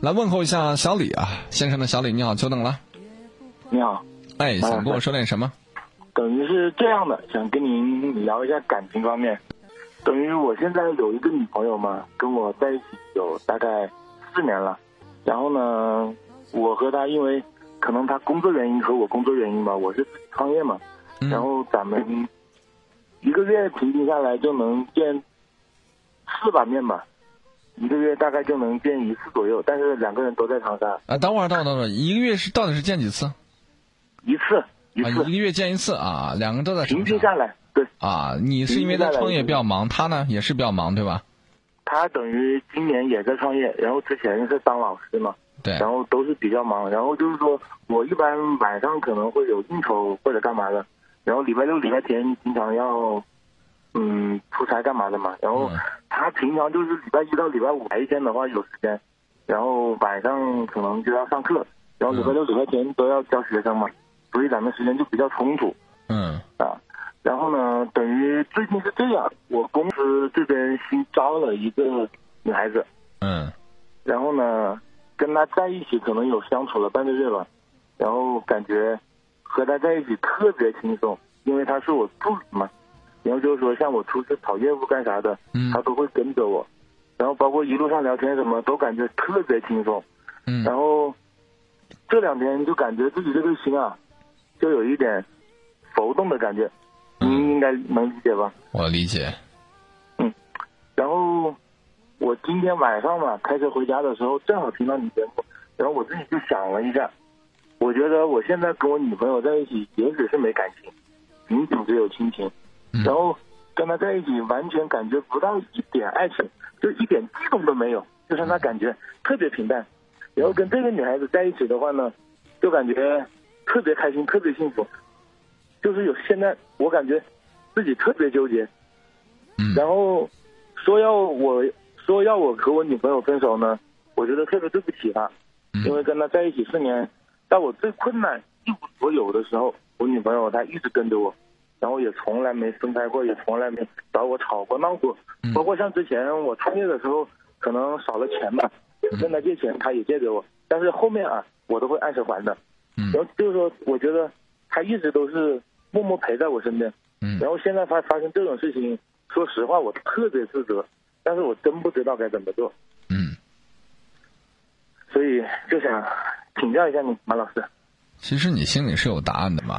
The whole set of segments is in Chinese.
来问候一下小李啊，先生的小李，你好，久等了。你好，哎，想跟我说点什么？等于是这样的，想跟您聊一下感情方面。等于我现在有一个女朋友嘛，跟我在一起有大概四年了。然后呢，我和她因为可能她工作原因和我工作原因吧，我是创业嘛，然后咱们一个月平均下来就能见四把面吧，一个月大概就能见一次左右。但是两个人都在长沙。啊，等会儿，等会儿，等会儿，一个月是到底是见几次？一次，一次，一个月见一次啊，两个都在平均下来。对啊，你是因为在创业比较忙，他呢也是比较忙，对吧？他等于今年也在创业，然后之前是当老师嘛，对，然后都是比较忙。然后就是说我一般晚上可能会有应酬或者干嘛的，然后礼拜六、礼拜天经常要嗯出差干嘛的嘛。然后他平常就是礼拜一到礼拜五白天的话有时间，然后晚上可能就要上课，然后礼拜六、礼拜天都要教学生嘛，所以咱们时间就比较冲突。嗯啊。然后呢，等于最近是这样，我公司这边新招了一个女孩子，嗯，然后呢，跟她在一起可能有相处了半个月吧，然后感觉和她在一起特别轻松，因为她是我助理嘛，然后就是说像我出去跑业务干啥的，他都会跟着我，然后包括一路上聊天什么都感觉特别轻松，嗯，然后这两天就感觉自己这个心啊，就有一点浮动的感觉。您应该能理解吧？我理解。嗯，然后我今天晚上嘛，开车回家的时候，正好听到你节目，然后我自己就想了一下，我觉得我现在跟我女朋友在一起，也许是没感情，仅仅只有亲情，然后跟他在一起，完全感觉不到一点爱情，就一点激动都没有，就是那感觉特别平淡。然后跟这个女孩子在一起的话呢，就感觉特别开心，特别幸福。就是有现在，我感觉自己特别纠结，嗯，然后说要我说要我和我女朋友分手呢，我觉得特别对不起她，因为跟她在一起四年，在我最困难一无所有的时候，我女朋友她一直跟着我，然后也从来没分开过，也从来没找我吵过闹过，包括像之前我创业的时候，可能少了钱吧，跟他借钱，他也借给我，但是后面啊，我都会按时还的，嗯，然后就是说，我觉得他一直都是。默默陪在我身边，嗯，然后现在发发生这种事情，说实话我特别自责，但是我真不知道该怎么做，嗯，所以就想请教一下你，马老师。其实你心里是有答案的嘛？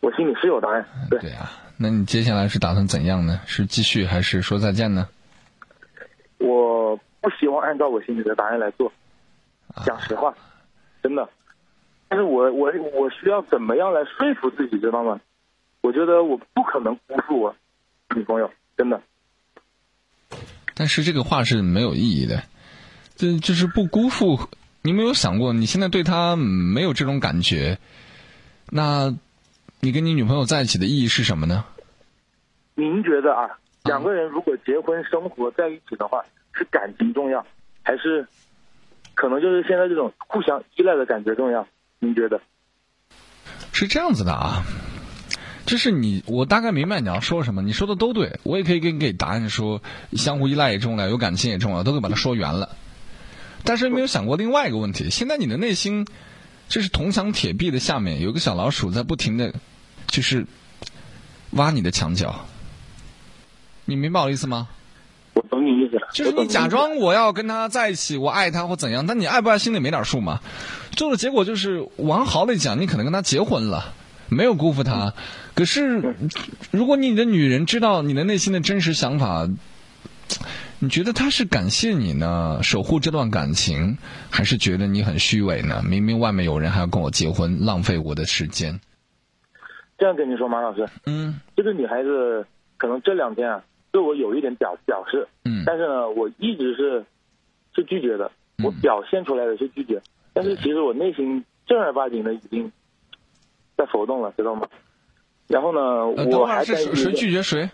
我心里是有答案，对。对啊，那你接下来是打算怎样呢？是继续还是说再见呢？我不希望按照我心里的答案来做，讲实话，真的。但是我我我需要怎么样来说服自己，知道吗？我觉得我不可能辜负我女朋友，真的。但是这个话是没有意义的，这就是不辜负。你没有想过，你现在对她没有这种感觉，那你跟你女朋友在一起的意义是什么呢？您觉得啊，两个人如果结婚生活在一起的话，是感情重要，还是可能就是现在这种互相依赖的感觉重要？您觉得是这样子的啊？就是你，我大概明白你要说什么。你说的都对，我也可以给你给答案，说相互依赖也重要，有感情也重要，都可以把它说圆了。但是没有想过另外一个问题：现在你的内心，这是铜墙铁壁的下面有个小老鼠在不停的，就是挖你的墙角。你明白我的意思吗？我懂你意思了。就是你假装我要跟他在一起，我爱他或怎样，但你爱不爱心里没点数吗？最后的结果就是往好里讲，你可能跟他结婚了，没有辜负他。可是，如果你的女人知道你的内心的真实想法，你觉得他是感谢你呢，守护这段感情，还是觉得你很虚伪呢？明明外面有人还要跟我结婚，浪费我的时间。这样跟你说，马老师，嗯，这个女孩子可能这两天啊。对我有一点表表示，嗯，但是呢，我一直是是拒绝的，我表现出来的是拒绝，但是其实我内心正儿八经的已经在浮动了，知道吗？然后呢，我还是谁拒绝谁？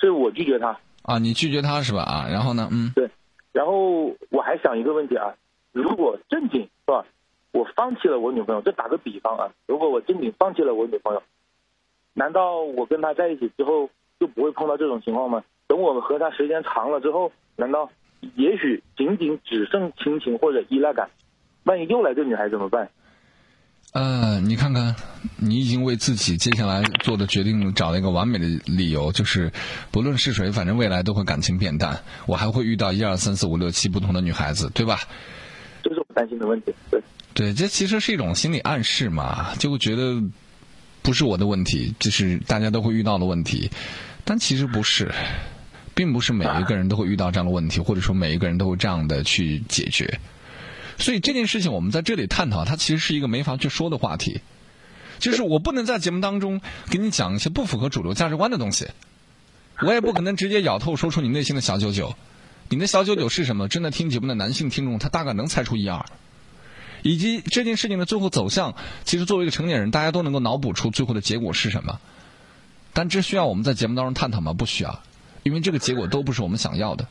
是我拒绝他啊，你拒绝他是吧？啊，然后呢？嗯，对，然后我还想一个问题啊，如果正经是吧，我放弃了我女朋友，就打个比方啊，如果我正经放弃了我女朋友，难道我跟她在一起之后？就不会碰到这种情况吗？等我们和她时间长了之后，难道也许仅仅只剩亲情或者依赖感，万一又来个女孩怎么办？呃，你看看，你已经为自己接下来做的决定找了一个完美的理由，就是不论是谁，反正未来都会感情变淡，我还会遇到一二三四五六七不同的女孩子，对吧？这是我担心的问题。对，对，这其实是一种心理暗示嘛，就会觉得不是我的问题，这是大家都会遇到的问题，但其实不是，并不是每一个人都会遇到这样的问题，或者说每一个人都会这样的去解决。所以这件事情我们在这里探讨，它其实是一个没法去说的话题。就是我不能在节目当中给你讲一些不符合主流价值观的东西，我也不可能直接咬透说出你内心的小九九。你的小九九是什么？正在听节目的男性听众，他大概能猜出一二。以及这件事情的最后走向，其实作为一个成年人，大家都能够脑补出最后的结果是什么。但这需要我们在节目当中探讨吗？不需要，因为这个结果都不是我们想要的。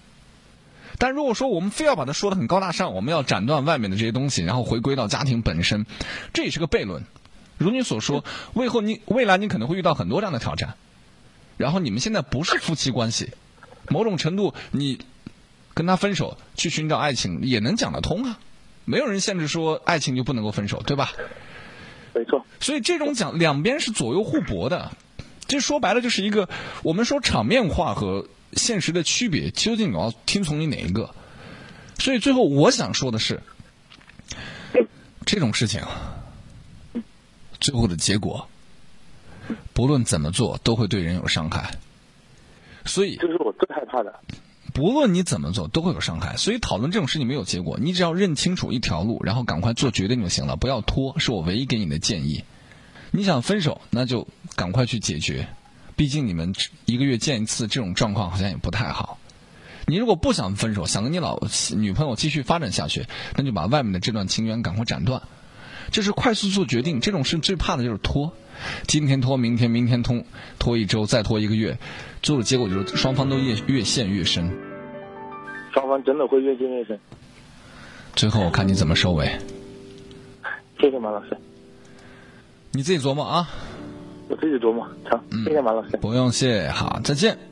但如果说我们非要把它说的很高大上，我们要斩断外面的这些东西，然后回归到家庭本身，这也是个悖论。如你所说，未后你未来你可能会遇到很多这样的挑战，然后你们现在不是夫妻关系，某种程度你跟他分手去寻找爱情也能讲得通啊。没有人限制说爱情就不能够分手，对吧？没错。所以这种讲两边是左右互搏的，这说白了就是一个我们说场面化和现实的区别，究竟你要听从你哪一个？所以最后我想说的是，这种事情最后的结果，不论怎么做都会对人有伤害。所以这是我最害怕的。不论你怎么做都会有伤害，所以讨论这种事情没有结果。你只要认清楚一条路，然后赶快做决定就行了，不要拖。是我唯一给你的建议。你想分手，那就赶快去解决。毕竟你们一个月见一次，这种状况好像也不太好。你如果不想分手，想跟你老女朋友继续发展下去，那就把外面的这段情缘赶快斩断。就是快速做决定，这种事最怕的就是拖。今天拖，明天，明天拖，拖一周，再拖一个月，最后的结果就是双方都越越陷越深。双方真的会越陷越深。最后我看你怎么收尾。谢谢马老师。你自己琢磨啊。我自己琢磨。好，谢谢马老师。不用谢，好，再见。